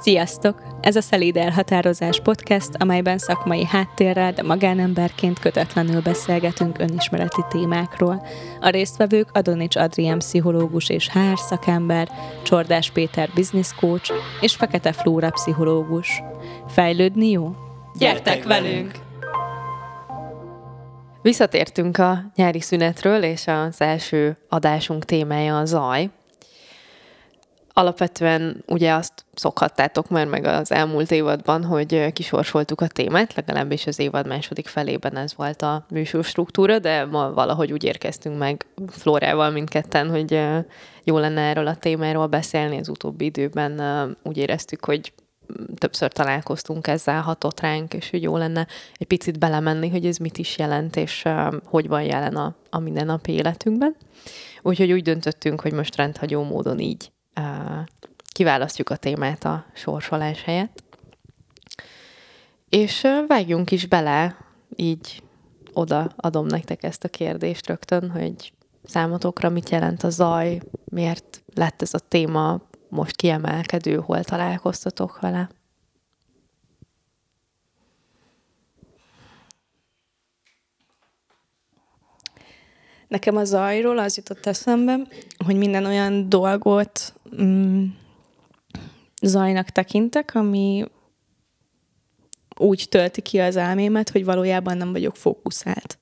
Sziasztok! Ez a Szelíd Elhatározás podcast, amelyben szakmai háttérrel, de magánemberként kötetlenül beszélgetünk önismereti témákról. A résztvevők Adonics Adrián pszichológus és HR szakember, Csordás Péter business coach és Fekete Flóra pszichológus. Fejlődni jó? Gyertek velünk! Visszatértünk a nyári szünetről, és az első adásunk témája a zaj. Alapvetően ugye azt szokhattátok már meg az elmúlt évadban, hogy kisorsoltuk a témát, legalábbis az évad második felében ez volt a műsor struktúra, de ma valahogy úgy érkeztünk meg Flórával mindketten, hogy jó lenne erről a témáról beszélni az utóbbi időben. Úgy éreztük, hogy többször találkoztunk ezzel, hatott ránk, és hogy jó lenne egy picit belemenni, hogy ez mit is jelent, és hogy van jelen a, a mindennapi életünkben. Úgyhogy úgy döntöttünk, hogy most rendhagyó módon így kiválasztjuk a témát a sorsolás helyett. És vágjunk is bele, így oda adom nektek ezt a kérdést rögtön, hogy számotokra mit jelent a zaj, miért lett ez a téma most kiemelkedő, hol találkoztatok vele? Nekem a zajról az jutott eszembe, hogy minden olyan dolgot mm, zajnak tekintek, ami úgy tölti ki az elmémet, hogy valójában nem vagyok fókuszált.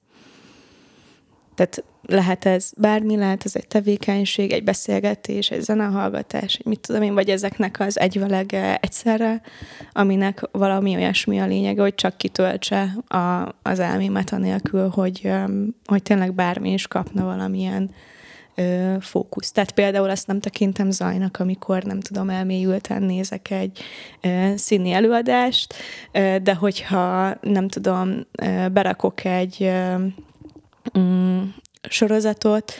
Tehát lehet ez bármi, lehet ez egy tevékenység, egy beszélgetés, egy zenehallgatás, egy mit tudom én, vagy ezeknek az egyvelege egyszerre, aminek valami olyasmi a lényege, hogy csak kitöltse a, az elmémet anélkül, hogy, hogy tényleg bármi is kapna valamilyen ö, fókusz. Tehát például azt nem tekintem zajnak, amikor nem tudom, elmélyülten nézek egy ö, színi előadást, ö, de hogyha nem tudom, ö, berakok egy ö, mm, sorozatot,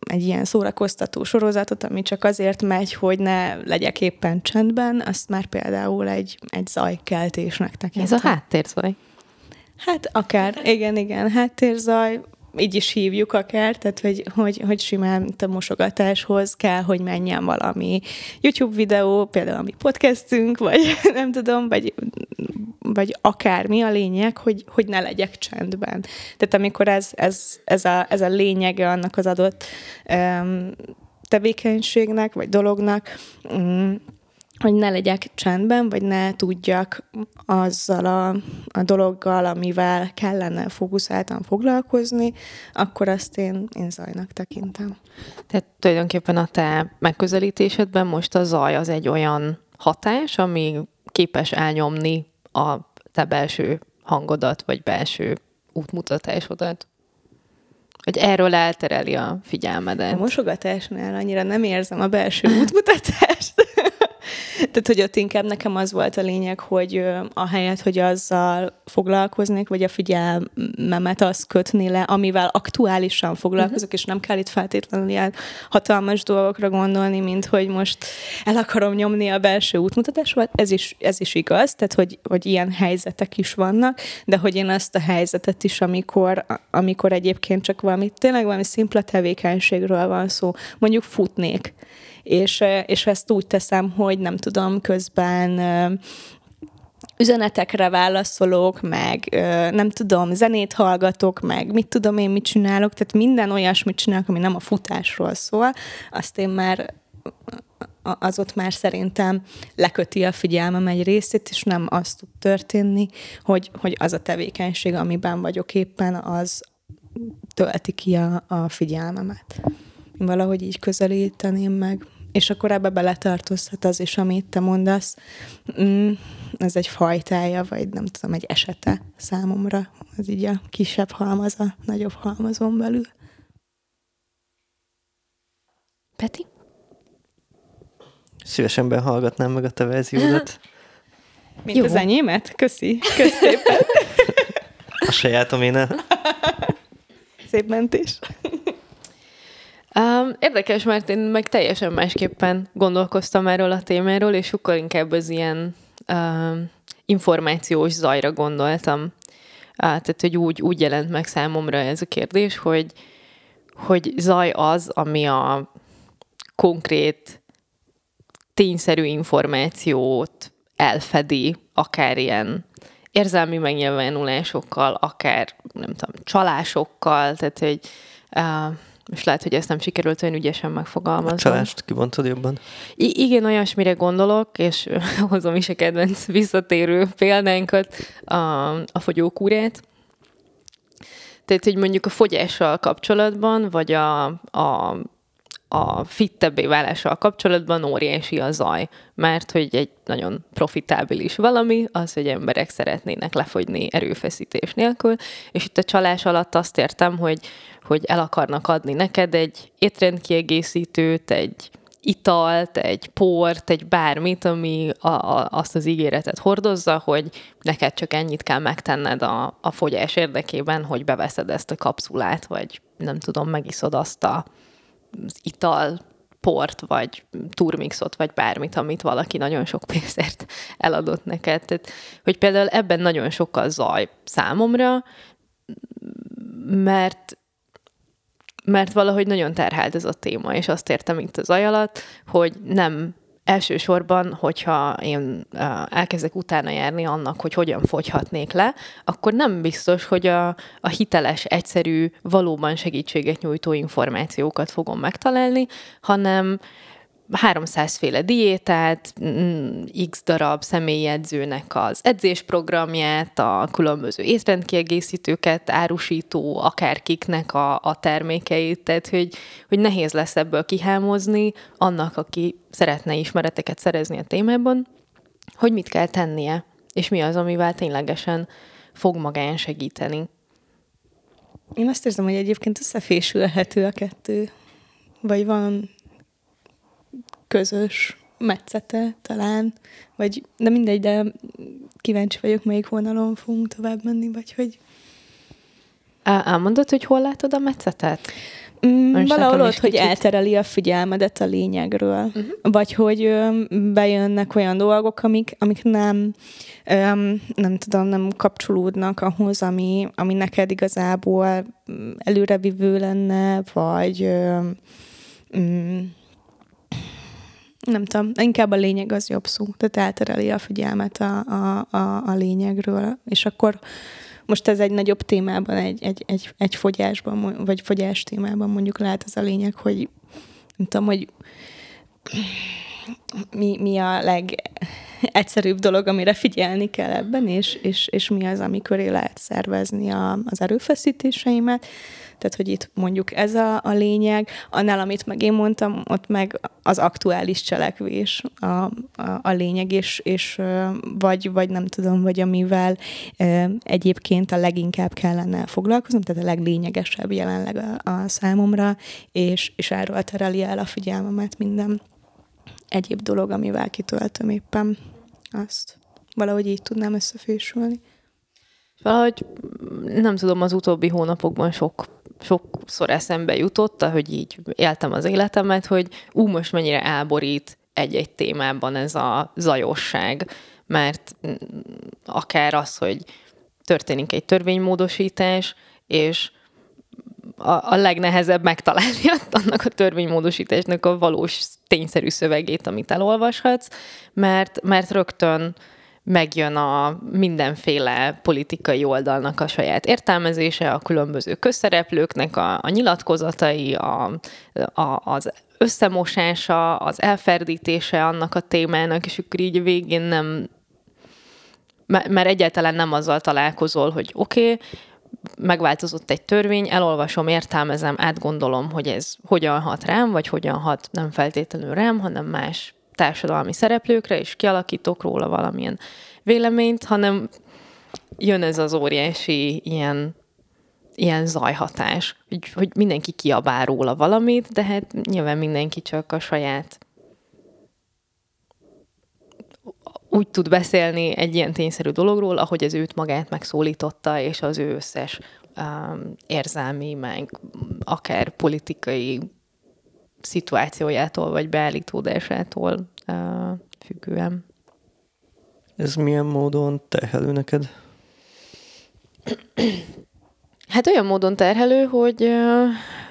egy ilyen szórakoztató sorozatot, ami csak azért megy, hogy ne legyek éppen csendben, azt már például egy, egy zajkeltésnek tekintem. Ez a háttérzaj? Hát akár, igen, igen, háttérzaj, így is hívjuk akár, tehát hogy, hogy, hogy simán a mosogatáshoz kell, hogy menjen valami YouTube videó, például a mi podcastünk, vagy nem tudom, vagy, vagy akármi a lényeg, hogy, hogy ne legyek csendben. Tehát amikor ez, ez, ez, a, ez a lényege annak az adott um, tevékenységnek, vagy dolognak, um, hogy ne legyek csendben, vagy ne tudjak azzal a, a dologgal, amivel kellene fókuszáltan foglalkozni, akkor azt én, én zajnak tekintem. Tehát tulajdonképpen a te megközelítésedben most a zaj az egy olyan hatás, ami képes elnyomni a te belső hangodat, vagy belső útmutatásodat? Hogy erről eltereli a figyelmedet. A mosogatásnál annyira nem érzem a belső útmutatást. Tehát, hogy ott inkább nekem az volt a lényeg, hogy a helyet, hogy azzal foglalkoznék, vagy a figyelmemet azt kötni le, amivel aktuálisan foglalkozok, uh-huh. és nem kell itt feltétlenül ilyen hatalmas dolgokra gondolni, mint hogy most el akarom nyomni a belső útmutatásomat. Ez is, ez is igaz, tehát, hogy, hogy ilyen helyzetek is vannak, de hogy én azt a helyzetet is, amikor, amikor egyébként csak valami, tényleg valami szimpla tevékenységről van szó, mondjuk futnék, és, és ezt úgy teszem, hogy nem tudom, közben üzenetekre válaszolok, meg nem tudom, zenét hallgatok, meg mit tudom én, mit csinálok, tehát minden olyasmit csinálok, ami nem a futásról szól, azt én már az ott már szerintem leköti a figyelmem egy részét, és nem az tud történni, hogy, hogy az a tevékenység, amiben vagyok éppen, az tölti ki a, a figyelmemet. Valahogy így közelíteném meg és akkor ebbe beletartozhat az is, amit te mondasz. Mm, ez egy fajtája, vagy nem tudom, egy esete számomra. Az így a kisebb halmaz a nagyobb halmazon belül. Peti? Szívesen behallgatnám meg a te verziódat. Mint Jó. az enyémet? Köszi. Köszi szépen. A sajátom én Szép mentés. Um, érdekes, mert én meg teljesen másképpen gondolkoztam erről a témáról, és sokkal inkább az ilyen um, információs zajra gondoltam. Uh, tehát, hogy úgy, úgy jelent meg számomra ez a kérdés, hogy, hogy zaj az, ami a konkrét tényszerű információt elfedi, akár ilyen érzelmi megnyilvánulásokkal, akár nem tudom, csalásokkal, tehát hogy uh, és lehet, hogy ezt nem sikerült olyan ügyesen megfogalmazni. A csalást kibontod jobban? I- igen, olyasmire gondolok, és hozom is a kedvenc visszatérő példánkat, a, a fogyókúrát. Tehát, hogy mondjuk a fogyással kapcsolatban, vagy a, a a fittebbé válással kapcsolatban óriási a zaj, mert hogy egy nagyon profitábilis valami, az, hogy emberek szeretnének lefogyni erőfeszítés nélkül, és itt a csalás alatt azt értem, hogy, hogy el akarnak adni neked egy étrendkiegészítőt, egy italt, egy port, egy bármit, ami a, a, azt az ígéretet hordozza, hogy neked csak ennyit kell megtenned a, a fogyás érdekében, hogy beveszed ezt a kapszulát, vagy nem tudom, megiszod azt a ital, port, vagy turmixot, vagy bármit, amit valaki nagyon sok pénzért eladott neked. Tehát, hogy például ebben nagyon sokkal zaj számomra, mert mert valahogy nagyon terhelt ez a téma, és azt értem itt az zaj alatt, hogy nem elsősorban, hogyha én elkezdek utána járni annak, hogy hogyan fogyhatnék le, akkor nem biztos, hogy a, a hiteles, egyszerű, valóban segítséget nyújtó információkat fogom megtalálni, hanem 300 féle diétát, mm, x darab személyedzőnek az edzésprogramját, a különböző étrendkiegészítőket árusító akárkiknek a, a termékeit, tehát hogy, hogy nehéz lesz ebből kihámozni annak, aki szeretne ismereteket szerezni a témában, hogy mit kell tennie, és mi az, amivel ténylegesen fog magán segíteni. Én azt érzem, hogy egyébként összefésülhető a kettő. Vagy van közös metszete talán, vagy de mindegy, de kíváncsi vagyok, melyik vonalon fogunk tovább menni, vagy hogy... Elmondod, hogy hol látod a metszetet? Mm, valahol ott, hogy eltereli a figyelmedet a lényegről. Uh-huh. Vagy hogy ö, bejönnek olyan dolgok, amik, amik nem, ö, nem tudom, nem kapcsolódnak ahhoz, ami, ami neked igazából előrevívő lenne, vagy ö, mm, nem tudom, inkább a lényeg az jobb szó, tehát eltereli a figyelmet a, a, a, a lényegről, és akkor most ez egy nagyobb témában, egy, egy, egy, egy fogyásban, vagy fogyás témában mondjuk lehet ez a lényeg, hogy nem tudom, hogy mi, mi a legegyszerűbb dolog, amire figyelni kell ebben, és, és, és mi az, ami köré lehet szervezni a, az erőfeszítéseimet. Tehát, hogy itt mondjuk ez a, a lényeg, annál, amit meg én mondtam, ott meg az aktuális cselekvés a, a, a lényeg, és, és vagy, vagy nem tudom, vagy amivel egyébként a leginkább kellene foglalkoznom, tehát a leglényegesebb jelenleg a, a számomra, és, és erről tereli el a figyelmemet minden egyéb dolog, amivel kitöltöm éppen azt. Valahogy így tudnám összefésülni. Valahogy nem tudom, az utóbbi hónapokban sok sokszor eszembe jutott, hogy így éltem az életemet, hogy ú, most mennyire elborít egy-egy témában ez a zajosság, mert akár az, hogy történik egy törvénymódosítás, és a, a legnehezebb megtalálni annak a törvénymódosításnak a valós tényszerű szövegét, amit elolvashatsz, mert, mert rögtön megjön a mindenféle politikai oldalnak a saját értelmezése, a különböző közszereplőknek a, a nyilatkozatai, a, a, az összemosása, az elferdítése annak a témának, és akkor így végén nem, mert egyáltalán nem azzal találkozol, hogy oké, okay, megváltozott egy törvény, elolvasom, értelmezem, átgondolom, hogy ez hogyan hat rám, vagy hogyan hat nem feltétlenül rám, hanem más társadalmi szereplőkre, és kialakítok róla valamilyen véleményt, hanem jön ez az óriási ilyen, ilyen zajhatás, hogy, hogy mindenki kiabál róla valamit, de hát nyilván mindenki csak a saját úgy tud beszélni egy ilyen tényszerű dologról, ahogy az őt magát megszólította, és az ő összes um, érzelmi, meg akár politikai szituációjától, vagy beállítódásától uh, függően. Ez milyen módon terhelő neked? Hát olyan módon terhelő, hogy,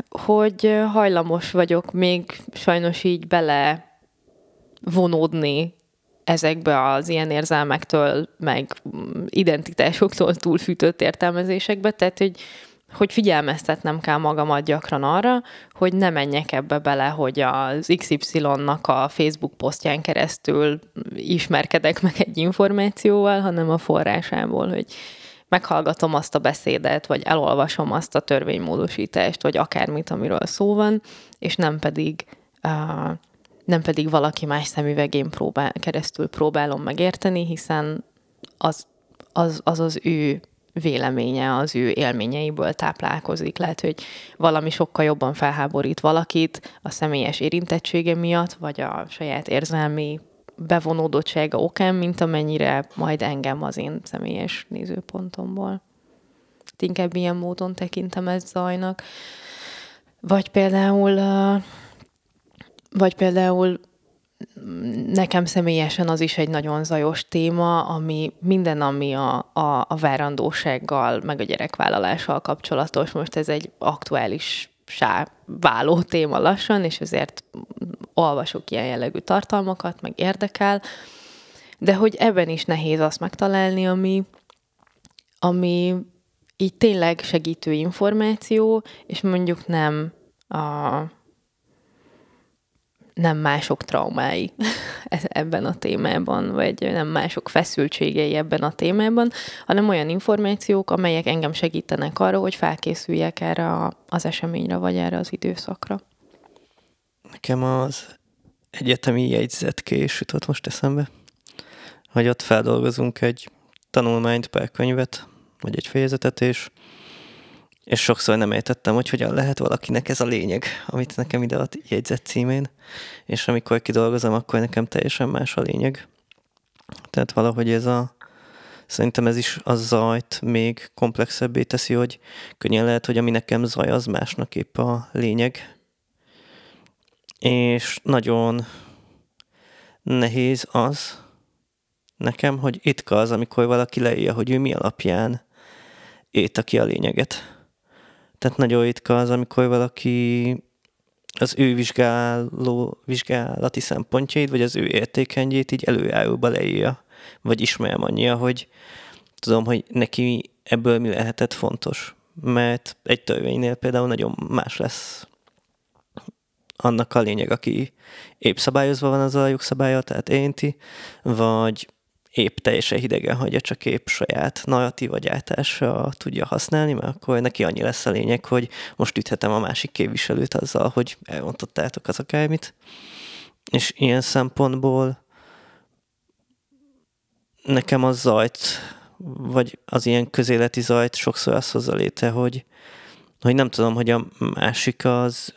hogy hajlamos vagyok még sajnos így bele vonódni ezekbe az ilyen érzelmektől, meg identitásoktól túlfűtött értelmezésekbe, tehát hogy, hogy figyelmeztetnem kell magamat gyakran arra, hogy ne menjek ebbe bele, hogy az XY-nak a Facebook posztján keresztül ismerkedek meg egy információval, hanem a forrásából, hogy meghallgatom azt a beszédet, vagy elolvasom azt a törvénymódosítást, vagy akármit, amiről szó van, és nem pedig uh, nem pedig valaki más szemüvegén próbál, keresztül próbálom megérteni, hiszen az az, az, az ő véleménye, az ő élményeiből táplálkozik. Lehet, hogy valami sokkal jobban felháborít valakit a személyes érintettsége miatt, vagy a saját érzelmi bevonódottsága okán, mint amennyire majd engem az én személyes nézőpontomból. Inkább ilyen módon tekintem ezt zajnak. Vagy például vagy például nekem személyesen az is egy nagyon zajos téma, ami minden, ami a, a, a várandósággal, meg a gyerekvállalással kapcsolatos. Most ez egy aktuális sá váló téma lassan, és ezért olvasok ilyen jellegű tartalmakat, meg érdekel, de hogy ebben is nehéz azt megtalálni, ami, ami így tényleg segítő információ, és mondjuk nem a nem mások traumái ebben a témában, vagy nem mások feszültségei ebben a témában, hanem olyan információk, amelyek engem segítenek arra, hogy felkészüljek erre az eseményre, vagy erre az időszakra. Nekem az egyetemi jegyzetkés jutott most eszembe, hogy ott feldolgozunk egy tanulmányt per könyvet, vagy egy fejezetet, és és sokszor nem értettem, hogy hogyan lehet valakinek ez a lényeg, amit nekem ide ad jegyzett címén, és amikor kidolgozom, akkor nekem teljesen más a lényeg. Tehát valahogy ez a, szerintem ez is a zajt még komplexebbé teszi, hogy könnyen lehet, hogy ami nekem zaj, az másnak épp a lényeg. És nagyon nehéz az nekem, hogy itt az, amikor valaki leírja, hogy ő mi alapján ét ki a lényeget tehát nagyon ritka az, amikor valaki az ő vizsgáló, vizsgálati szempontjait, vagy az ő értékenyét így előjáróba leírja, vagy ismerem annyira, hogy tudom, hogy neki ebből mi lehetett fontos. Mert egy törvénynél például nagyon más lesz annak a lényeg, aki épp szabályozva van az a jogszabálya, tehát érinti, vagy épp teljesen hidegen hagyja, csak épp saját narratíva gyártásra tudja használni, mert akkor neki annyi lesz a lényeg, hogy most üthetem a másik képviselőt azzal, hogy elrontottátok az akármit. És ilyen szempontból nekem az zajt, vagy az ilyen közéleti zajt sokszor azt hozza létre, hogy, hogy nem tudom, hogy a másik az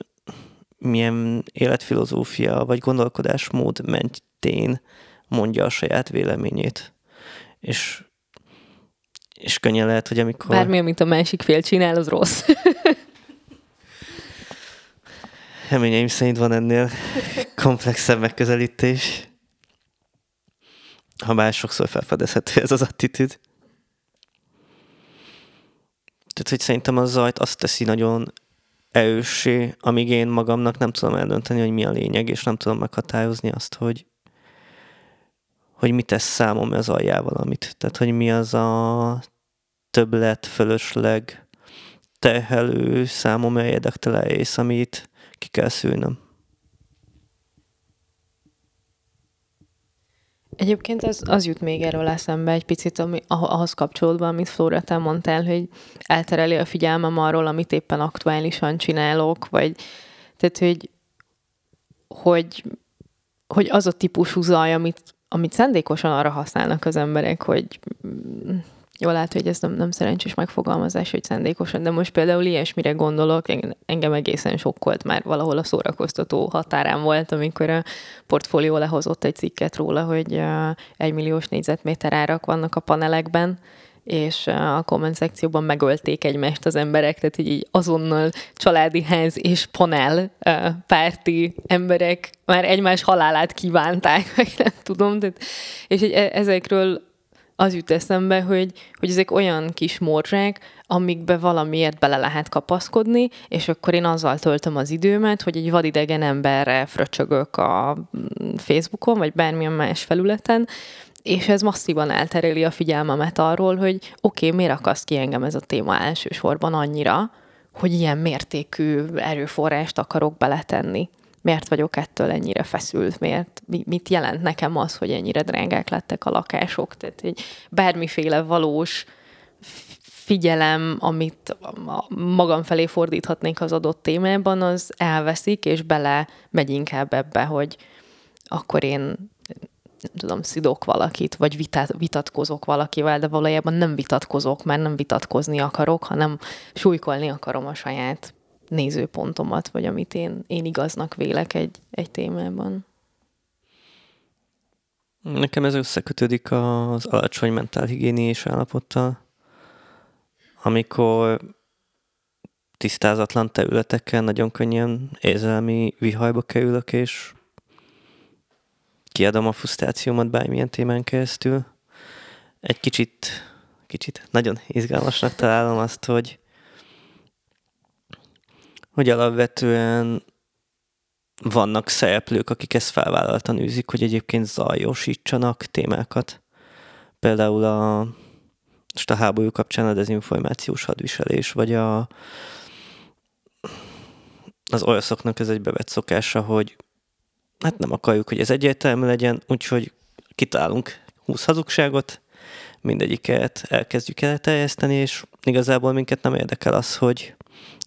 milyen életfilozófia vagy gondolkodásmód mentén mondja a saját véleményét. És, és könnyen lehet, hogy amikor... Bármi, amit a másik fél csinál, az rossz. Reményeim szerint van ennél komplexebb megközelítés. Ha már sokszor felfedezhető ez az attitűd. Tehát, hogy szerintem a zajt azt teszi nagyon erőssé, amíg én magamnak nem tudom eldönteni, hogy mi a lényeg, és nem tudom meghatározni azt, hogy hogy mit tesz számom ez aljá valamit. Tehát, hogy mi az a többlet, fölösleg, terhelő, számom érdektelen rész, amit ki kell szűnöm. Egyébként az, az jut még erről eszembe egy picit, ami, ahhoz kapcsolódva, amit Flóra, te mondtál, hogy eltereli a figyelmem arról, amit éppen aktuálisan csinálok, vagy tehát, hogy, hogy, hogy az a típusú zaj, amit amit szándékosan arra használnak az emberek, hogy mm, jó, lehet, hogy ez nem, nem szerencsés megfogalmazás, hogy szándékosan, de most például ilyesmire gondolok, engem egészen sokkolt már valahol a szórakoztató határán volt, amikor a portfólió lehozott egy cikket róla, hogy egy milliós négyzetméter árak vannak a panelekben, és a komment szekcióban megölték egymást az emberek, tehát így azonnal családi ház és panel párti emberek már egymás halálát kívánták, meg nem tudom, tehát, és hogy e, ezekről az jut eszembe, hogy, hogy ezek olyan kis morzsák, amikbe valamiért bele lehet kapaszkodni, és akkor én azzal töltöm az időmet, hogy egy vadidegen emberre fröcsögök a mm, Facebookon, vagy bármilyen más felületen, és ez masszívan eltereli a figyelmemet arról, hogy oké, okay, miért akaszt ki engem ez a téma elsősorban annyira, hogy ilyen mértékű erőforrást akarok beletenni. Miért vagyok ettől ennyire feszült? Miért, mit jelent nekem az, hogy ennyire drágák lettek a lakások? Tehát egy bármiféle valós figyelem, amit magam felé fordíthatnék az adott témában, az elveszik, és bele megy inkább ebbe, hogy akkor én nem tudom, szidok valakit, vagy vitát, vitatkozok valakivel, de valójában nem vitatkozok, mert nem vitatkozni akarok, hanem súlykolni akarom a saját nézőpontomat, vagy amit én, én igaznak vélek egy, egy témában. Nekem ez összekötődik az alacsony mentálhigiéniés állapottal, amikor tisztázatlan területekkel nagyon könnyen érzelmi vihajba kerülök, és kiadom a frusztrációmat bármilyen témán keresztül. Egy kicsit, kicsit nagyon izgalmasnak találom azt, hogy hogy alapvetően vannak szereplők, akik ezt felvállaltan űzik, hogy egyébként zajosítsanak témákat. Például a, most a háború kapcsán a dezinformációs hadviselés, vagy a, az oroszoknak ez egy bevett szokása, hogy hát nem akarjuk, hogy ez egyértelmű legyen, úgyhogy kitalálunk 20 hazugságot, mindegyiket elkezdjük elterjeszteni, és igazából minket nem érdekel az, hogy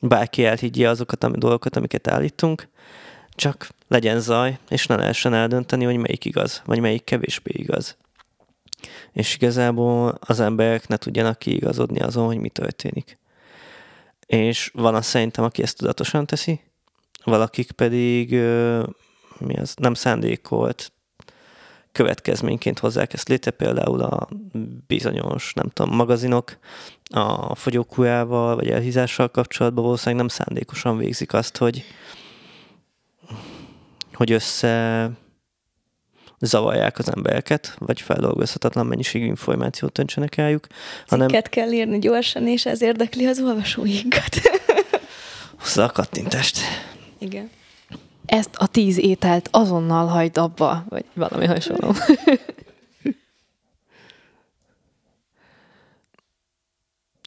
bárki elhiggye azokat a dolgokat, amiket állítunk, csak legyen zaj, és ne lehessen eldönteni, hogy melyik igaz, vagy melyik kevésbé igaz. És igazából az emberek ne tudjanak kiigazodni azon, hogy mi történik. És van az szerintem, aki ezt tudatosan teszi, valakik pedig mi az, nem szándékolt következményként hozzák ezt létre, például a bizonyos, nem tudom, magazinok a fogyókújával vagy elhízással kapcsolatban valószínűleg nem szándékosan végzik azt, hogy, hogy össze zavarják az embereket, vagy feldolgozhatatlan mennyiségű információt öntsenek rájuk. Hanem... Cikket kell írni gyorsan, és ez érdekli az olvasóinkat. Hozzá a kattintást. Igen ezt a tíz ételt azonnal hagyd abba, vagy valami hasonló.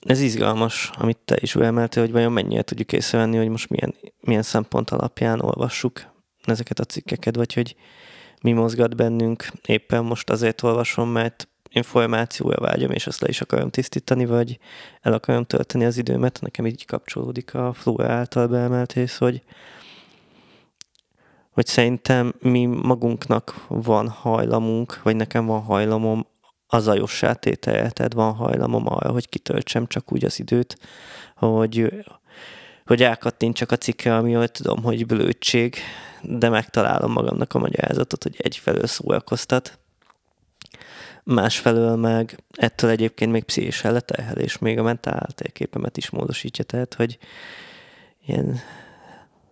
Ez izgalmas, amit te is beemeltél, hogy vajon mennyire tudjuk észrevenni, hogy most milyen, milyen szempont alapján olvassuk ezeket a cikkeket, vagy hogy mi mozgat bennünk. Éppen most azért olvasom, mert információra vágyom, és azt le is akarom tisztítani, vagy el akarom tölteni az időmet. Nekem így kapcsolódik a Flóra által beemelt rész, hogy hogy szerintem mi magunknak van hajlamunk, vagy nekem van hajlamom a zajossá tételje, tehát van hajlamom arra, hogy kitöltsem csak úgy az időt, hogy, hogy csak a cikke, ami hogy tudom, hogy blödség, de megtalálom magamnak a magyarázatot, hogy egyfelől szórakoztat, másfelől meg ettől egyébként még pszichés leterhelés, még a mentál térképemet is módosítja, tehát hogy ilyen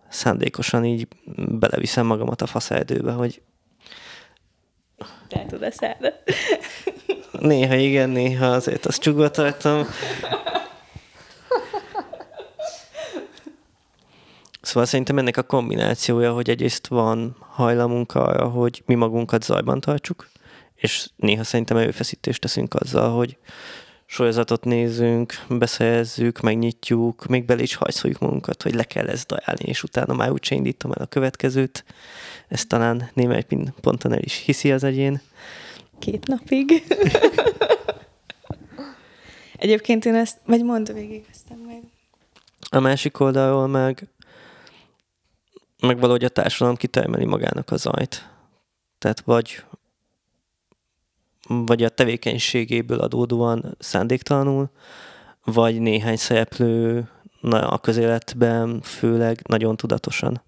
szándékosan így beleviszem magamat a faszerdőbe, hogy te tudod szállni. Néha igen, néha azért azt csugva tartom. Szóval szerintem ennek a kombinációja, hogy egyrészt van hajlamunk arra, hogy mi magunkat zajban tartsuk, és néha szerintem előfeszítést teszünk azzal, hogy sorozatot nézünk, beszerezzük, megnyitjuk, még bele is hajszoljuk magunkat, hogy le kell ezt dajálni, és utána már úgyse indítom el a következőt. Ezt talán némely ponton el is hiszi az egyén. Két napig. Egyébként én ezt, vagy mondd végig, aztán meg. A másik oldalról meg, meg valahogy a társadalom kitermeli magának a zajt. Tehát vagy vagy a tevékenységéből adódóan szándéktalanul, vagy néhány szereplő a közéletben főleg nagyon tudatosan,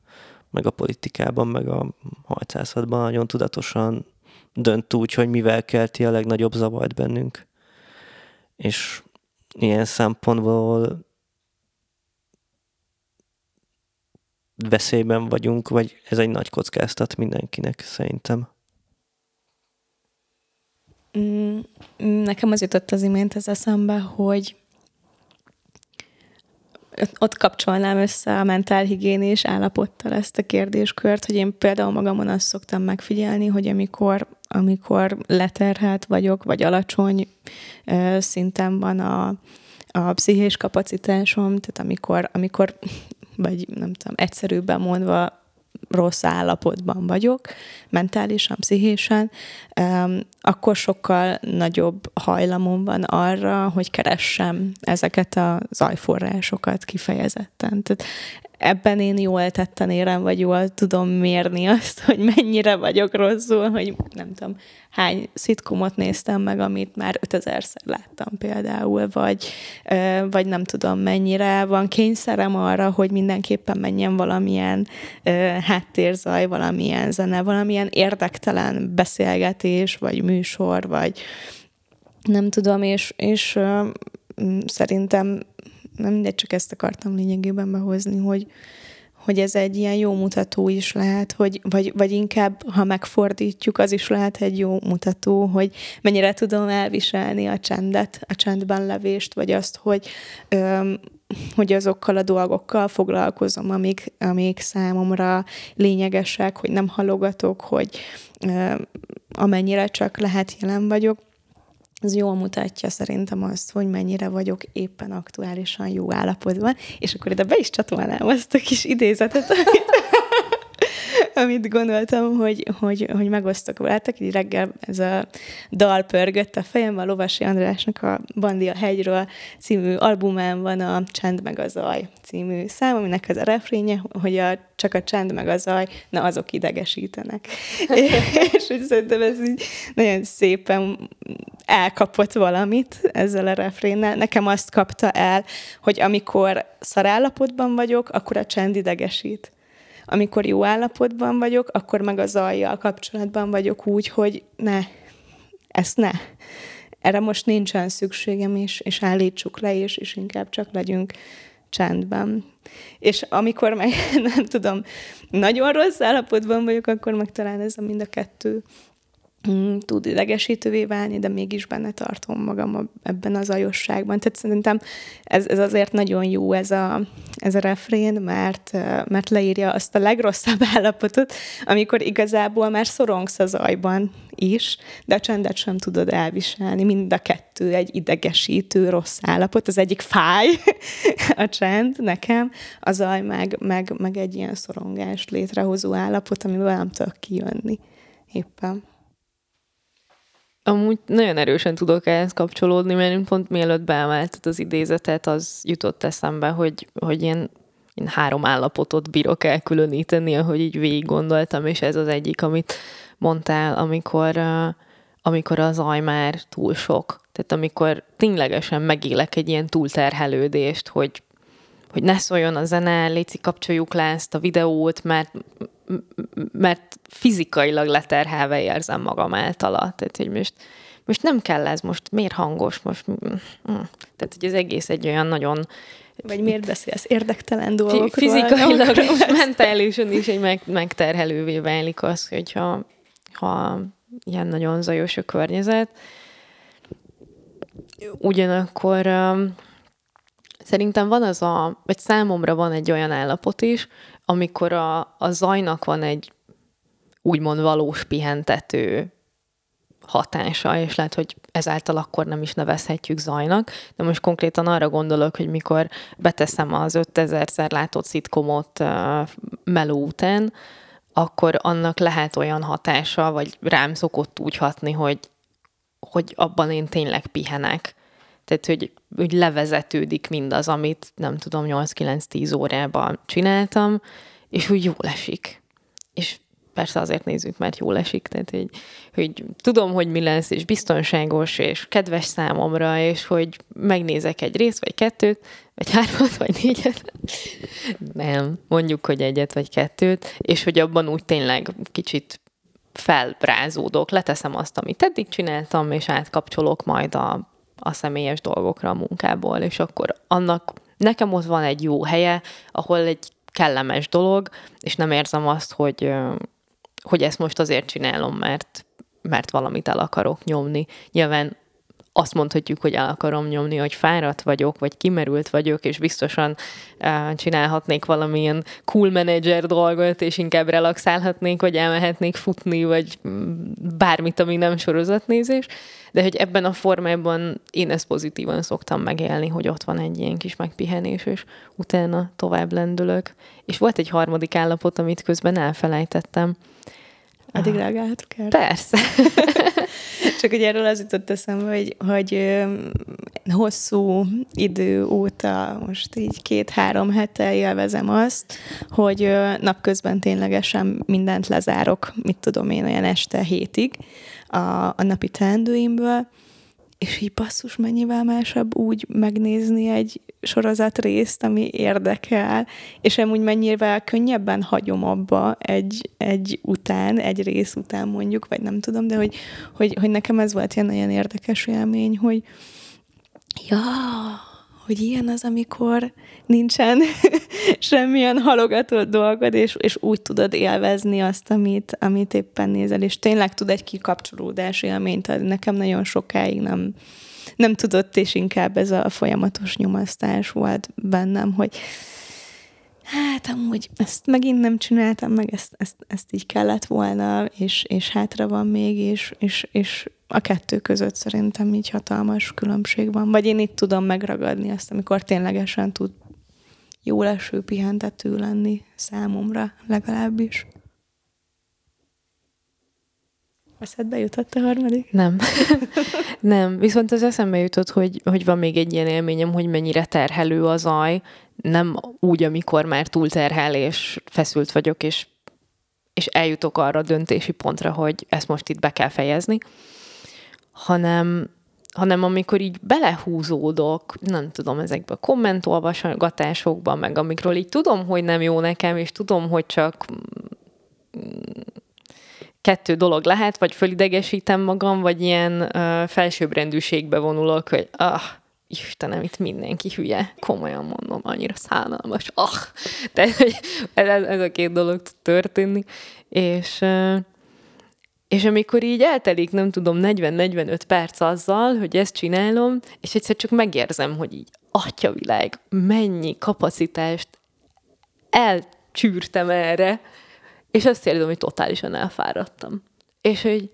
meg a politikában, meg a hajcászatban nagyon tudatosan dönt úgy, hogy mivel kelti a legnagyobb zavart bennünk. És ilyen szempontból veszélyben vagyunk, vagy ez egy nagy kockáztat mindenkinek szerintem. Mm, nekem az jutott az imént ez eszembe, hogy ott kapcsolnám össze a mentálhigiénés állapottal ezt a kérdéskört, hogy én például magamon azt szoktam megfigyelni, hogy amikor, amikor leterhelt vagyok, vagy alacsony szinten van a, a pszichés kapacitásom, tehát amikor, amikor vagy nem tudom, egyszerűbben mondva rossz állapotban vagyok, mentálisan, pszichésen, akkor sokkal nagyobb hajlamom van arra, hogy keressem ezeket a zajforrásokat kifejezetten. Tehát ebben én jól tetten érem, vagy jól tudom mérni azt, hogy mennyire vagyok rosszul, hogy nem tudom, hány szitkomot néztem meg, amit már 5000-szer láttam például, vagy, vagy nem tudom mennyire van kényszerem arra, hogy mindenképpen menjen valamilyen háttérzaj, valamilyen zene, valamilyen érdektelen beszélgetés, vagy műsor, vagy nem tudom, és, és szerintem nem mindegy, csak ezt akartam lényegében behozni, hogy, hogy ez egy ilyen jó mutató is lehet, hogy, vagy, vagy inkább, ha megfordítjuk, az is lehet egy jó mutató, hogy mennyire tudom elviselni a csendet, a csendben levést, vagy azt, hogy, öm, hogy azokkal a dolgokkal foglalkozom, amik, amik számomra lényegesek, hogy nem halogatok, hogy öm, amennyire csak lehet jelen vagyok ez jól mutatja szerintem azt, hogy mennyire vagyok éppen aktuálisan jó állapotban, és akkor ide be is csatolnám azt a kis idézetet, amit, amit gondoltam, hogy, hogy, hogy megosztok veletek. Így reggel ez a dal pörgött a fejemben, a Lovasi Andrásnak a Bandi a hegyről című albumán van a Csend meg a zaj című szám, aminek az a refrénye, hogy a, csak a csend meg a zaj, na azok idegesítenek. és hogy szerintem ez így nagyon szépen elkapott valamit ezzel a refrénnel. Nekem azt kapta el, hogy amikor szarállapotban vagyok, akkor a csend idegesít amikor jó állapotban vagyok, akkor meg a zajjal kapcsolatban vagyok úgy, hogy ne, ezt ne. Erre most nincsen szükségem, és, és állítsuk le, és, és inkább csak legyünk csendben. És amikor meg nem tudom, nagyon rossz állapotban vagyok, akkor meg talán ez a mind a kettő tud idegesítővé válni, de mégis benne tartom magam ebben az ajosságban. Tehát szerintem ez, ez azért nagyon jó ez a, ez a refrén, mert, mert leírja azt a legrosszabb állapotot, amikor igazából már szorongsz az ajban is, de a csendet sem tudod elviselni. Mind a kettő egy idegesítő rossz állapot. Az egyik fáj, a csend nekem, az aj meg, meg, meg egy ilyen szorongást létrehozó állapot, amiből nem tudok kijönni éppen. Amúgy nagyon erősen tudok ehhez kapcsolódni, mert pont mielőtt beemelted az idézetet, az jutott eszembe, hogy, hogy én, én három állapotot bírok elkülöníteni, ahogy így végig gondoltam, és ez az egyik, amit mondtál, amikor, amikor az zaj már túl sok. Tehát amikor ténylegesen megélek egy ilyen túlterhelődést, hogy hogy ne szóljon a zene, léci kapcsoljuk le ezt a videót, mert mert fizikailag leterhelve érzem magam általa. Tehát, hogy most, most nem kell ez, most miért hangos, most... Mm, mm. Tehát, hogy az egész egy olyan nagyon vagy miért beszélsz érdektelen dolgokról? Fizikailag és mentálisan is egy meg, megterhelővé válik az, hogyha ha ilyen nagyon zajos a környezet. Ugyanakkor um, szerintem van az a, vagy számomra van egy olyan állapot is, amikor a, a zajnak van egy úgymond valós pihentető hatása, és lehet, hogy ezáltal akkor nem is nevezhetjük zajnak, de most konkrétan arra gondolok, hogy mikor beteszem az 5000-szer látott szitkomot uh, meló után, akkor annak lehet olyan hatása, vagy rám szokott úgy hatni, hogy, hogy abban én tényleg pihenek. Tehát, hogy úgy levezetődik mindaz, amit nem tudom, 8-9-10 órában csináltam, és úgy jól esik. És persze azért nézzük, mert jól esik, tehát hogy, hogy tudom, hogy mi lesz, és biztonságos, és kedves számomra, és hogy megnézek egy részt, vagy kettőt, vagy hármat, vagy négyet. Nem, mondjuk, hogy egyet, vagy kettőt, és hogy abban úgy tényleg kicsit felbrázódok, leteszem azt, amit eddig csináltam, és átkapcsolok majd a a személyes dolgokra a munkából, és akkor annak nekem ott van egy jó helye, ahol egy kellemes dolog, és nem érzem azt, hogy, hogy ezt most azért csinálom, mert, mert valamit el akarok nyomni. Nyilván azt mondhatjuk, hogy el akarom nyomni, hogy fáradt vagyok, vagy kimerült vagyok, és biztosan uh, csinálhatnék valamilyen cool manager dolgot, és inkább relaxálhatnék, vagy elmehetnék futni, vagy bármit, ami nem sorozatnézés. De hogy ebben a formában én ezt pozitívan szoktam megélni, hogy ott van egy ilyen kis megpihenés, és utána tovább lendülök. És volt egy harmadik állapot, amit közben elfelejtettem. Addig reagálhatok el? Persze. Csak hogy erről az jutott eszembe, hogy, hogy hosszú idő óta, most így két-három hete élvezem azt, hogy napközben ténylegesen mindent lezárok, mit tudom én, olyan este hétig a, a napi teendőimből, és így basszus, mennyivel másabb úgy megnézni egy sorozat részt, ami érdekel, és amúgy mennyivel könnyebben hagyom abba egy, egy után, egy rész után mondjuk, vagy nem tudom, de hogy, hogy, hogy nekem ez volt ilyen nagyon érdekes élmény, hogy ja, hogy ilyen az, amikor nincsen semmilyen halogatott dolgod, és, és úgy tudod élvezni azt, amit, amit éppen nézel, és tényleg tud egy kikapcsolódás élményt adni. Nekem nagyon sokáig nem, nem tudott, és inkább ez a folyamatos nyomasztás volt bennem, hogy hát amúgy ezt megint nem csináltam, meg ezt, ezt, ezt így kellett volna, és, és hátra van még, és, és, és a kettő között szerintem így hatalmas különbség van. Vagy én itt tudom megragadni azt, amikor ténylegesen tud jó leső pihentető lenni számomra legalábbis. Eszedbe jutott a harmadik? Nem. nem. Viszont az eszembe jutott, hogy, hogy van még egy ilyen élményem, hogy mennyire terhelő a zaj. Nem úgy, amikor már túl terhel, és feszült vagyok, és, és eljutok arra a döntési pontra, hogy ezt most itt be kell fejezni, hanem, hanem amikor így belehúzódok, nem tudom, ezekbe a kommentolvasgatásokban, meg amikről így tudom, hogy nem jó nekem, és tudom, hogy csak kettő dolog lehet, vagy fölidegesítem magam, vagy ilyen uh, felsőbbrendűségbe vonulok, hogy ah, Istenem, itt mindenki hülye. Komolyan mondom, annyira szánalmas. Ah, de ez, ez a két dolog tud történni. És, és amikor így eltelik, nem tudom, 40-45 perc azzal, hogy ezt csinálom, és egyszer csak megérzem, hogy így, atyavilág, mennyi kapacitást elcsűrtem erre, és azt érzem, hogy totálisan elfáradtam. És hogy,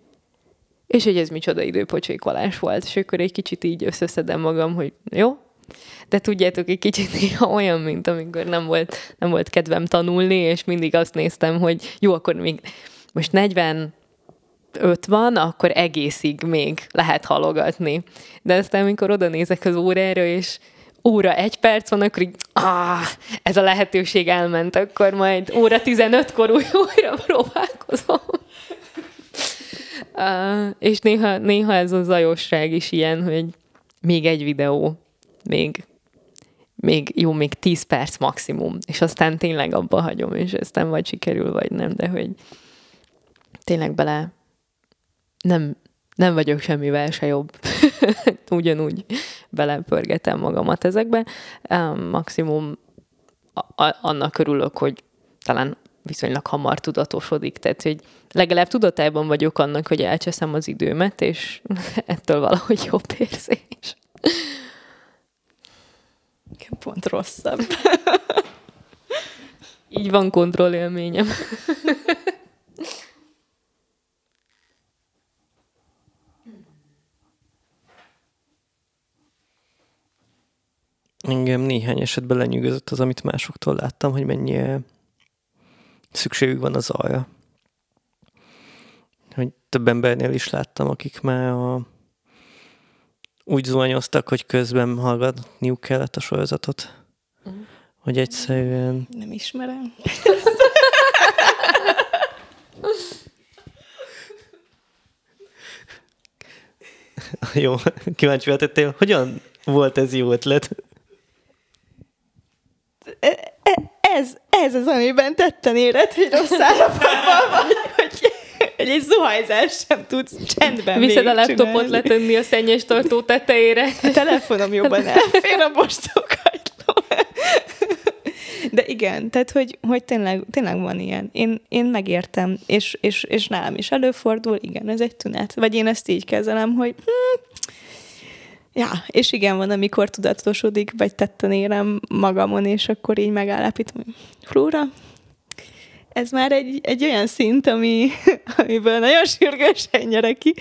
és hogy ez micsoda időpocsékolás volt, és akkor egy kicsit így összeszedem magam, hogy jó, de tudjátok, egy kicsit néha olyan, mint amikor nem volt, nem volt kedvem tanulni, és mindig azt néztem, hogy jó, akkor még most 40 öt van, akkor egészig még lehet halogatni. De aztán, amikor oda nézek az órára, és óra egy perc van, akkor így, ah, ez a lehetőség elment, akkor majd óra 15-kor új, újra próbálkozom. Uh, és néha, néha ez a zajosság is ilyen, hogy még egy videó, még, még jó, még 10 perc maximum, és aztán tényleg abba hagyom, és aztán vagy sikerül, vagy nem, de hogy tényleg bele nem, nem vagyok semmivel se jobb. Ugyanúgy belepörgetem magamat ezekbe. Maximum annak örülök, hogy talán viszonylag hamar tudatosodik, tehát hogy legalább tudatában vagyok annak, hogy elcseszem az időmet, és ettől valahogy jobb érzés. Pont rosszabb. Így van kontrollélményem. Engem néhány esetben lenyűgözött az, amit másoktól láttam, hogy mennyi szükségük van az alja. Hogy több embernél is láttam, akik már a, úgy zuhanyoztak, hogy közben hallgatniuk kellett a sorozatot. Mm. Hogy egyszerűen... Nem ismerem. Jó, kíváncsi lehetettél, hogyan volt ez jó ötlet? Ez, az, amiben tetten éred, hogy rossz állapotban vagy, hogy, hogy egy zuhajzás sem tudsz csendben Viszed a laptopot csinálni. letenni a szennyes tartó tetejére. A telefonom jobban elfér a mostókajtló. De igen, tehát hogy, hogy tényleg, tényleg van ilyen. Én, én megértem, és, és, és nálam is előfordul, igen, ez egy tünet. Vagy én ezt így kezelem, hogy hm, Ja, és igen, van, amikor tudatosodik, vagy tetten érem magamon, és akkor így megállapítom, hogy Flóra, ez már egy, egy olyan szint, ami, amiből nagyon sürgősen nyerek ki,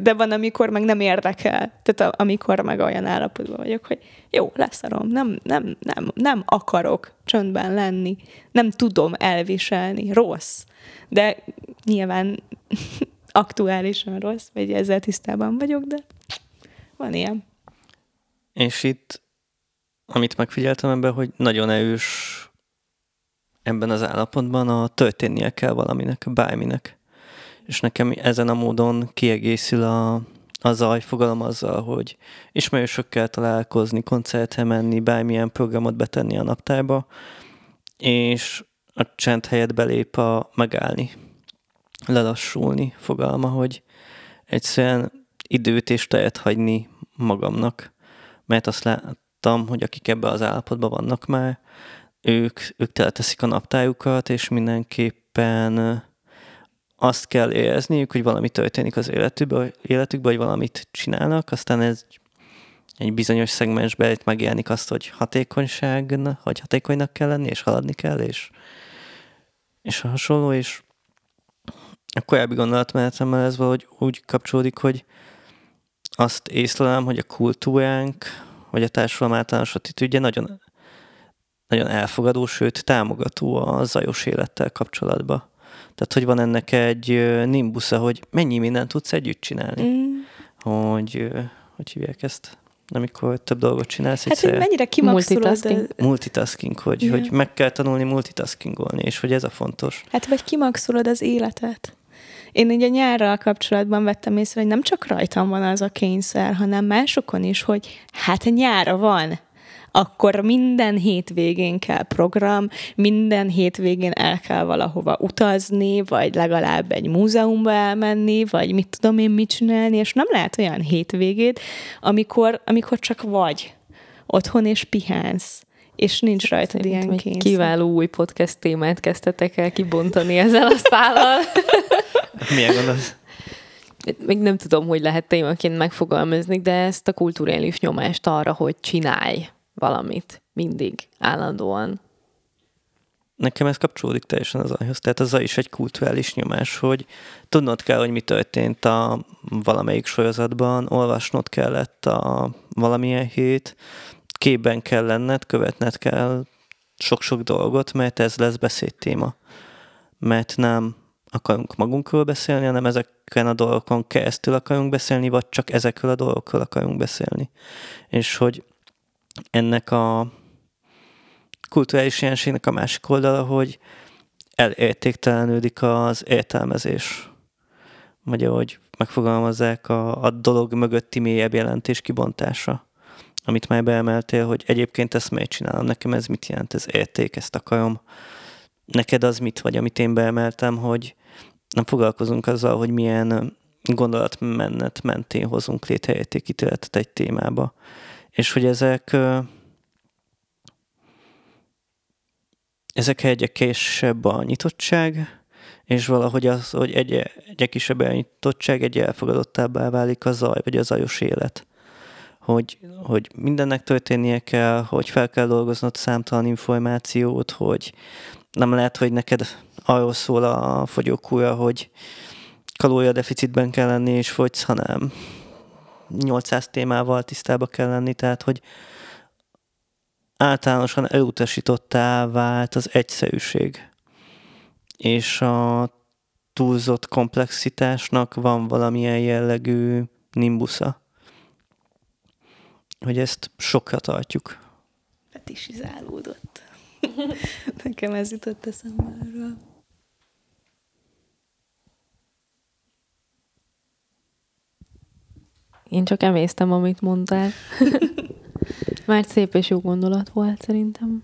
de van, amikor meg nem érdekel. Tehát a, amikor meg olyan állapotban vagyok, hogy jó, leszarom, nem, nem, nem, nem akarok csöndben lenni, nem tudom elviselni, rossz. De nyilván aktuálisan rossz, vagy ezzel tisztában vagyok, de van ilyen. És itt, amit megfigyeltem ebben, hogy nagyon erős ebben az állapotban a történnie kell valaminek, bárminek. És nekem ezen a módon kiegészül a, a zajfogalom azzal, hogy ismerősökkel találkozni, koncertre menni, bármilyen programot betenni a naptárba, és a csend helyett belép a megállni, lelassulni fogalma, hogy egyszerűen időt és tejet hagyni magamnak. Mert azt láttam, hogy akik ebbe az állapotban vannak már, ők, ők teleteszik a naptájukat, és mindenképpen azt kell érezniük, hogy valami történik az életükben, életükben, hogy valamit csinálnak, aztán ez egy bizonyos szegmensben itt megjelenik azt, hogy hatékonyság, hogy hatékonynak kell lenni, és haladni kell, és, és hasonló, és a korábbi gondolatmenetemmel ez valahogy úgy kapcsolódik, hogy azt észlelem, hogy a kultúránk, vagy a társadalom általános attitűdje nagyon nagyon elfogadó, sőt támogató a zajos élettel kapcsolatban. Tehát, hogy van ennek egy nimbusza, hogy mennyi mindent tudsz együtt csinálni. Mm. Hogy, hogy hívják ezt? amikor több dolgot csinálsz Hát, hogy mennyire kimaxolod. Multitasking, multitasking hogy, yeah. hogy meg kell tanulni multitaskingolni, és hogy ez a fontos. Hát, vagy kimaxolod az életet. Én ugye nyárral kapcsolatban vettem észre, hogy nem csak rajtam van az a kényszer, hanem másokon is, hogy hát nyára van. Akkor minden hétvégén kell program, minden hétvégén el kell valahova utazni, vagy legalább egy múzeumba elmenni, vagy mit tudom én mit csinálni, és nem lehet olyan hétvégét, amikor, amikor csak vagy otthon és pihensz és nincs rajta ilyen kényszer. Kiváló új podcast témát kezdtetek el kibontani ezzel a szállal. Milyen gondolsz? Még nem tudom, hogy lehet témaként megfogalmazni, de ezt a kulturális nyomást arra, hogy csinálj valamit, mindig, állandóan. Nekem ez kapcsolódik teljesen az ajhoz. Tehát az is egy kulturális nyomás, hogy tudnod kell, hogy mi történt a valamelyik sorozatban, olvasnod kellett a valamilyen hét, képben kell lenned, követned kell sok-sok dolgot, mert ez lesz beszédtéma. Mert nem akarunk magunkról beszélni, hanem ezeken a dolgokon keresztül akarunk beszélni, vagy csak ezekről a dolgokról akarunk beszélni. És hogy ennek a kulturális jelenségnek a másik oldala, hogy elértéktelenődik az értelmezés. Vagy ahogy megfogalmazzák a, a dolog mögötti mélyebb jelentés kibontása, amit már beemeltél, hogy egyébként ezt miért csinálom, nekem ez mit jelent, ez érték, ezt akarom. Neked az mit vagy, amit én beemeltem, hogy nem foglalkozunk azzal, hogy milyen gondolatmenet mentén hozunk létre értékítéletet egy témába, és hogy ezek ezek egyre később a nyitottság, és valahogy az, hogy egy, egy kisebb elnyitottság egy elfogadottabbá válik a zaj, vagy a zajos élet. Hogy, hogy mindennek történnie kell, hogy fel kell dolgoznod számtalan információt, hogy nem lehet, hogy neked arról szól a fogyókúra, hogy kalória deficitben kell lenni, és fogysz, hanem 800 témával tisztába kell lenni, tehát hogy általánosan elutasítottá vált az egyszerűség. És a túlzott komplexitásnak van valamilyen jellegű nimbusza. Hogy ezt sokra tartjuk. Fetisizálódott. Nekem ez jutott eszembe erről. Én csak emésztem, amit mondtál. Már szép és jó gondolat volt szerintem.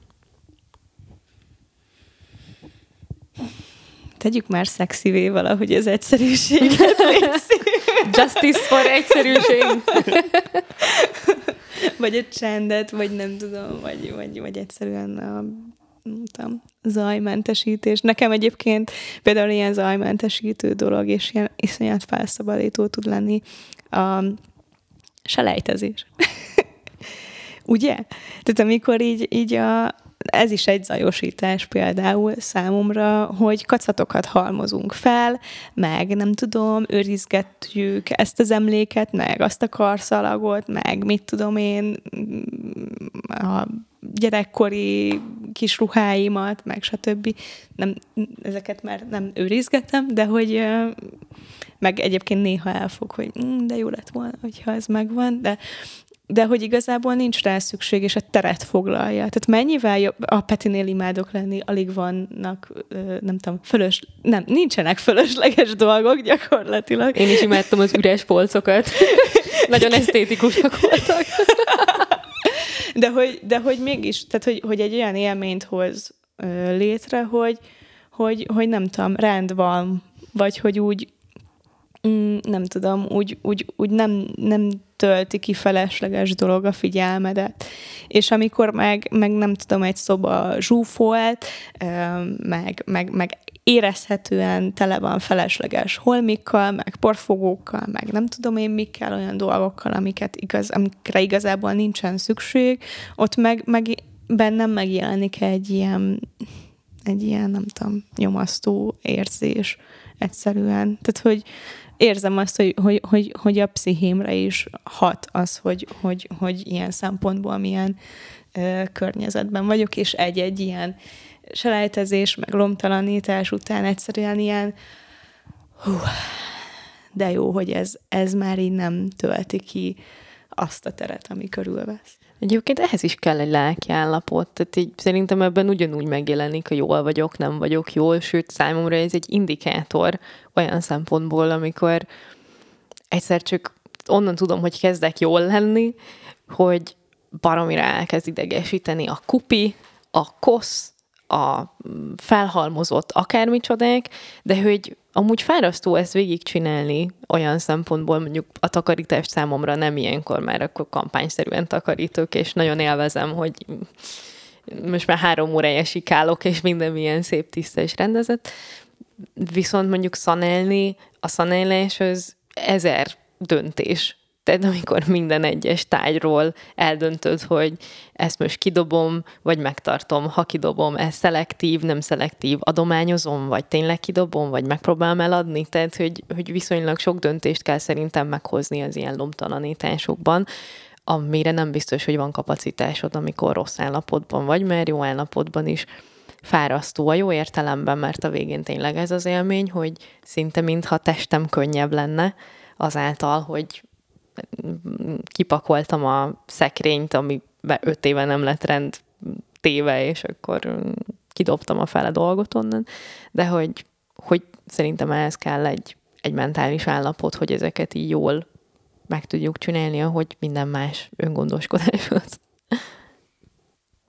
Tegyük már szexivé valahogy az egyszerűséget. Justice for egyszerűség. Vagy a csendet, vagy nem tudom, vagy, vagy, vagy egyszerűen a nem tudom, zajmentesítés. Nekem egyébként például ilyen zajmentesítő dolog, és ilyen iszonyat felszabadító tud lenni a selejtezés. Ugye? Tehát amikor így, így a, ez is egy zajosítás például számomra, hogy kacatokat halmozunk fel, meg nem tudom, őrizgetjük ezt az emléket, meg azt a karszalagot, meg mit tudom én, a gyerekkori kis ruháimat, meg stb. Nem, ezeket már nem őrizgetem, de hogy meg egyébként néha elfog, hogy mm, de jó lett volna, hogyha ez megvan, de de hogy igazából nincs rá szükség, és a teret foglalja. Tehát mennyivel jobb, a Petinél imádok lenni, alig vannak, nem tudom, fölös, nem, nincsenek fölösleges dolgok gyakorlatilag. Én is imádtam az üres polcokat. Nagyon esztétikusak voltak. de, hogy, de hogy mégis, tehát hogy, hogy egy olyan élményt hoz létre, hogy, hogy, hogy nem tudom, rend van, vagy hogy úgy, mm, nem tudom, úgy, úgy, úgy nem, nem tölti ki felesleges dolog a figyelmedet. És amikor meg, meg nem tudom, egy szoba zsúfolt, meg, meg, meg érezhetően tele van felesleges holmikkal, meg porfogókkal, meg nem tudom én mikkel, olyan dolgokkal, amiket igaz, amikre igazából nincsen szükség, ott meg, meg bennem megjelenik egy ilyen, egy ilyen, nem tudom, nyomasztó érzés egyszerűen. Tehát, hogy, érzem azt, hogy, hogy, hogy, hogy a pszichémre is hat az, hogy, hogy, hogy ilyen szempontból milyen ö, környezetben vagyok, és egy-egy ilyen selejtezés, meg lomtalanítás után egyszerűen ilyen hú, de jó, hogy ez, ez már így nem tölti ki azt a teret, ami körülvesz. Egyébként ehhez is kell egy lelki állapot, tehát így szerintem ebben ugyanúgy megjelenik, hogy jól vagyok, nem vagyok jól, sőt számomra ez egy indikátor olyan szempontból, amikor egyszer csak onnan tudom, hogy kezdek jól lenni, hogy baromira elkezd idegesíteni a kupi, a kosz, a felhalmozott akármicsodák, de hogy amúgy fárasztó ezt végigcsinálni olyan szempontból, mondjuk a takarítás számomra nem ilyenkor már akkor kampányszerűen takarítok, és nagyon élvezem, hogy most már három órája sikálok, és minden milyen szép, tiszta és rendezett. Viszont mondjuk szanelni, a szanelés az ezer döntés tehát amikor minden egyes tájról eldöntöd, hogy ezt most kidobom, vagy megtartom, ha kidobom, ez szelektív, nem szelektív, adományozom, vagy tényleg kidobom, vagy megpróbálom eladni, tehát hogy, hogy viszonylag sok döntést kell szerintem meghozni az ilyen lomtalanításokban, amire nem biztos, hogy van kapacitásod, amikor rossz állapotban vagy, mert jó állapotban is fárasztó a jó értelemben, mert a végén tényleg ez az élmény, hogy szinte mintha testem könnyebb lenne azáltal, hogy kipakoltam a szekrényt, amiben öt éve nem lett rend téve, és akkor kidobtam a fele dolgot onnan, de hogy, hogy szerintem ehhez kell egy, egy mentális állapot, hogy ezeket így jól meg tudjuk csinálni, ahogy minden más öngondoskodáshoz.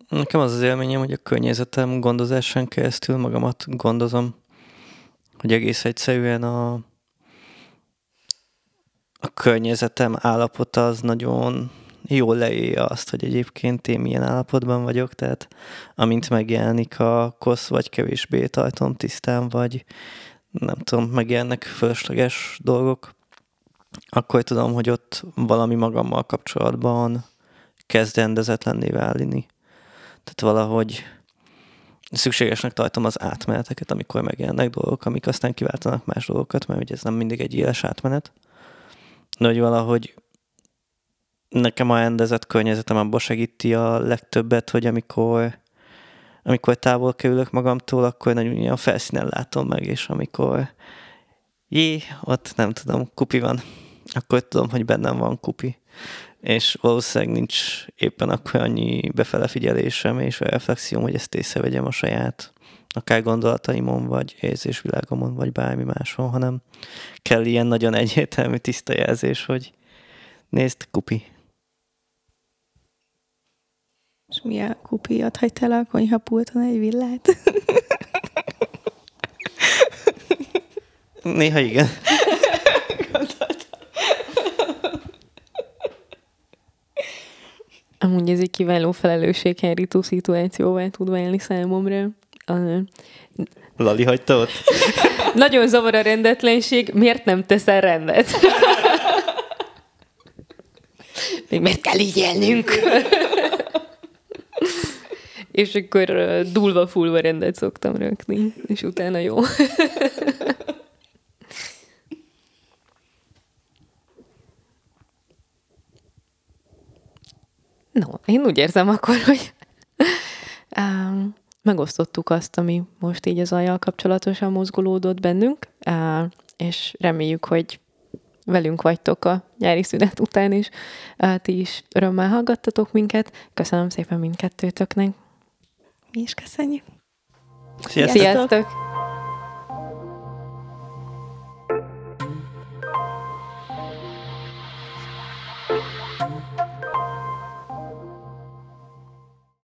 Nekem az az élményem, hogy a környezetem gondozásán keresztül magamat gondozom, hogy egész egyszerűen a, a környezetem állapota az nagyon jól leírja azt, hogy egyébként én milyen állapotban vagyok, tehát amint megjelenik a kosz, vagy kevésbé tartom tisztán, vagy nem tudom, megjelennek fölösleges dolgok, akkor tudom, hogy ott valami magammal kapcsolatban kezd rendezetlenné válni. Tehát valahogy szükségesnek tartom az átmeneteket, amikor megjelennek dolgok, amik aztán kiváltanak más dolgokat, mert ugye ez nem mindig egy éles átmenet de hogy valahogy nekem a rendezett környezetem abban segíti a legtöbbet, hogy amikor, amikor távol kerülök magamtól, akkor nagyon ilyen felszínen látom meg, és amikor jé, ott nem tudom, kupi van, akkor tudom, hogy bennem van kupi. És valószínűleg nincs éppen akkor annyi befele figyelésem és a reflexióm, hogy ezt észrevegyem a saját akár gondolataimon, vagy érzésvilágomon, vagy bármi máson, hanem kell ilyen nagyon egyértelmű tiszta jelzés, hogy nézd, kupi. És mi a kupi? Ott hagytál a konyhapulton egy villát? Néha igen. Amúgy hogy ez egy kiváló felelősséghárító szituációvá tud válni számomra. Lali hagyta ott? Nagyon zavar a rendetlenség, miért nem teszel rendet? Még miért kell így élnünk? és akkor uh, dulva fulva rendet szoktam rökni, és utána jó. no, én úgy érzem akkor, hogy um, megosztottuk azt, ami most így az ajjal kapcsolatosan mozgolódott bennünk, és reméljük, hogy velünk vagytok a nyári szünet után is. Ti is örömmel hallgattatok minket. Köszönöm szépen mindkettőtöknek. Mi is köszönjük. Sziasztok! Sziasztok!